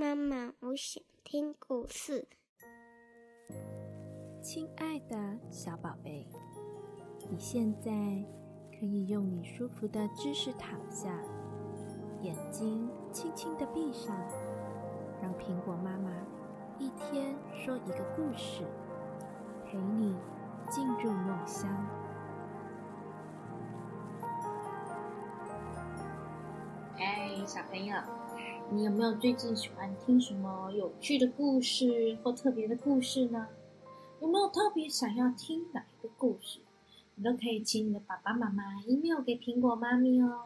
妈妈，我想听故事。亲爱的小宝贝，你现在可以用你舒服的姿势躺下，眼睛轻轻的闭上，让苹果妈妈一天说一个故事，陪你进入梦乡。哎，小朋友，你有没有最近喜欢听什么有趣的故事或特别的故事呢？有没有特别想要听哪一个故事？你都可以请你的爸爸妈妈 email 给苹果妈咪哦。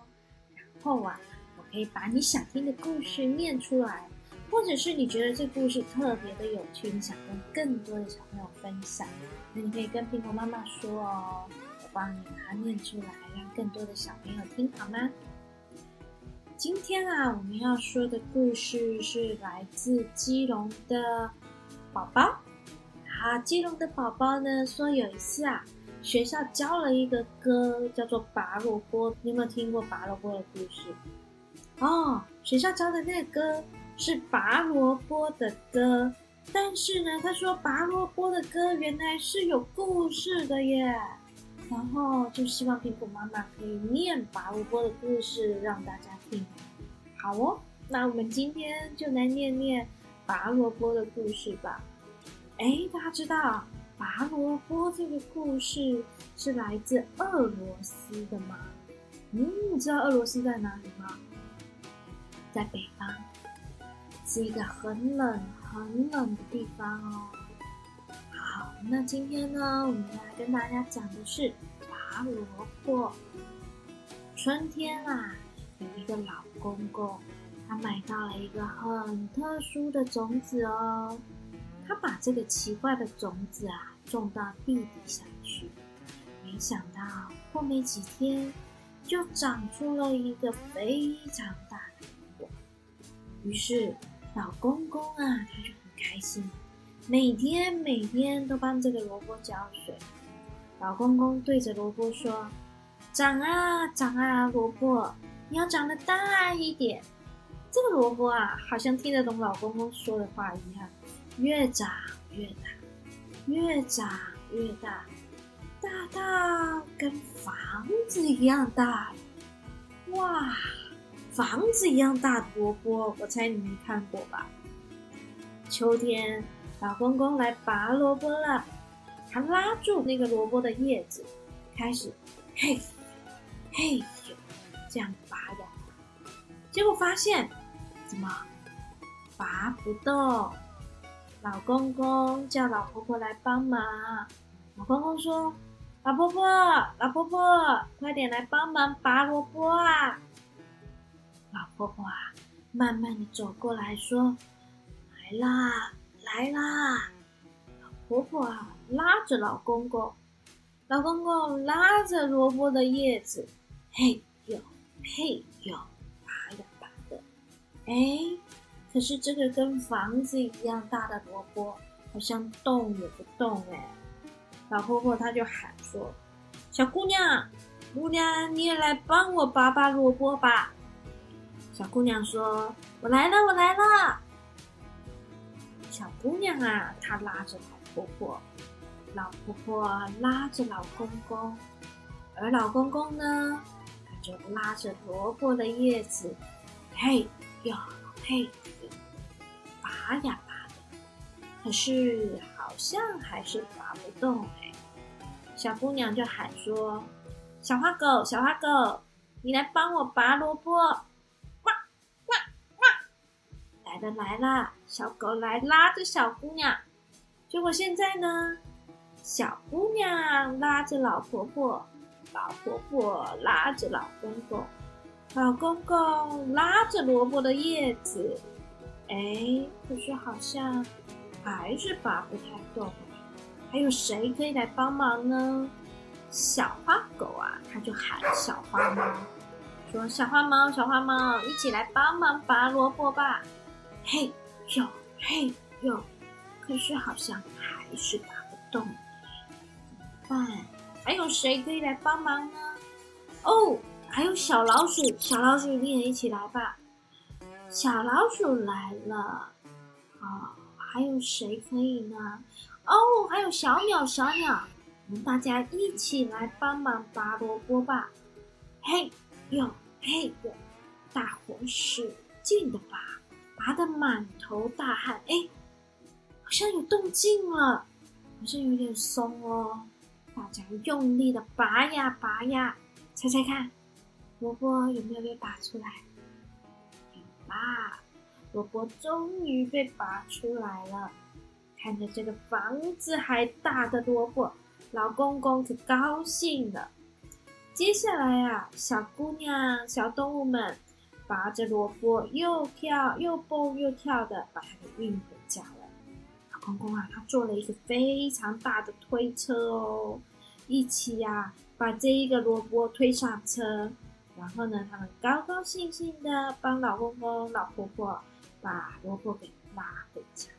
然后啊，我可以把你想听的故事念出来，或者是你觉得这故事特别的有趣，你想跟更多的小朋友分享，那你可以跟苹果妈妈说哦，我帮你把它念出来，让更多的小朋友听好吗？今天啊，我们要说的故事是来自基隆的宝宝。啊，基隆的宝宝呢说有一次啊，学校教了一个歌，叫做《拔萝卜》。你有没有听过拔萝卜的故事？哦，学校教的那个歌是拔萝卜的歌，但是呢，他说拔萝卜的歌原来是有故事的耶。然后就希望苹果妈妈可以念拔萝卜的故事让大家听。好哦，那我们今天就来念念拔萝卜的故事吧。哎，大家知道拔萝卜这个故事是来自俄罗斯的吗？嗯，你知道俄罗斯在哪里吗？在北方，是一个很冷很冷的地方哦。那今天呢，我们来跟大家讲的是拔萝卜。春天啊，有一个老公公，他买到了一个很特殊的种子哦。他把这个奇怪的种子啊种到地底下去，没想到过没几天就长出了一个非常大的萝卜。于是老公公啊他就很开心，每天每天都帮这个萝卜浇水。老公公对着萝卜说：“长啊长啊，萝卜，你要长得大一点。”这个萝卜啊好像听得懂老公公说的话一样。越长越大，越长越大，大到跟房子一样大哇，房子一样大的萝卜，我猜你没看过吧？秋天，老公公来拔萝卜了，他拉住那个萝卜的叶子，开始嘿，嘿这样拔呀，结果发现怎么拔不动。老公公叫老婆婆来帮忙。老公公说：“老婆婆，老婆婆，快点来帮忙拔萝卜啊！”老婆婆啊，慢慢的走过来说：“来啦，来啦！”老婆婆啊，拉着老公公，老公公拉着萝卜的叶子，嘿呦嘿呦，拔呀拔的，哎。可是这个跟房子一样大的萝卜，好像动也不动哎。老婆婆她就喊说：“小姑娘，姑娘你也来帮我拔拔萝卜吧。”小姑娘说：“我来了，我来了。”小姑娘啊，她拉着老婆婆，老婆婆拉着老公公，而老公公呢，他就拉着萝卜的叶子，嘿哟嘿。拔呀拔的，可是好像还是拔不动哎。小姑娘就喊说：“小花狗，小花狗，你来帮我拔萝卜！”来了来了，小狗来拉着小姑娘。结果现在呢，小姑娘拉着老婆婆，老婆婆拉着老公公，老公公拉着萝卜的叶子。哎，可是好像还是拔不太动。还有谁可以来帮忙呢？小花狗啊，它就喊小花猫，说：“小花猫，小花猫，一起来帮忙拔萝卜吧！”嘿呦嘿呦，可是好像还是拔不动。怎么办？还有谁可以来帮忙呢？哦，还有小老鼠，小老鼠你也一起来吧。小老鼠来了。哦，还有谁可以呢？哦，还有小鸟，小鸟，我们大家一起来帮忙拔萝卜吧！嘿呦，嘿呦，大伙使劲的拔，拔得满头大汗。哎，好像有动静了，好像有点松哦。大家用力的拔呀拔呀，猜猜看，萝卜有没有被拔出来？有啦，萝卜终于被拔出来了。看着这个房子还大的萝卜，老公公可高兴了。接下来啊，小姑娘、小动物们拔着萝卜，又跳又蹦又跳的，把它给运回家了。老公公啊，他做了一个非常大的推车哦，一起呀把这一个萝卜推上车，然后呢，他们高高兴兴的帮老公公、老婆婆把萝卜给拉回家。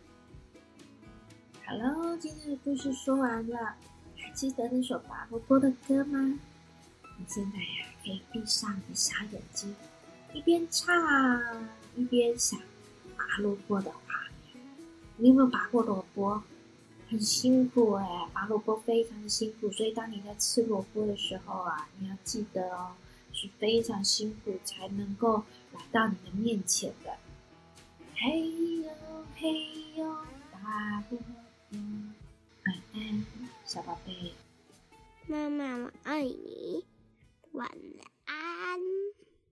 好喽，今天的故事说完了，还记得那首拔萝卜的歌吗？你现在呀，可以闭上你的小眼睛，一边唱一边想拔萝卜的画面。你有没有拔过萝卜？很辛苦哎，拔萝卜非常的辛苦，所以当你在吃萝卜的时候啊，你要记得哦，是非常辛苦才能够来到你的面前的。嘿呦嘿呦，拔萝卜。晚安，小宝贝。妈妈，我爱你。晚安。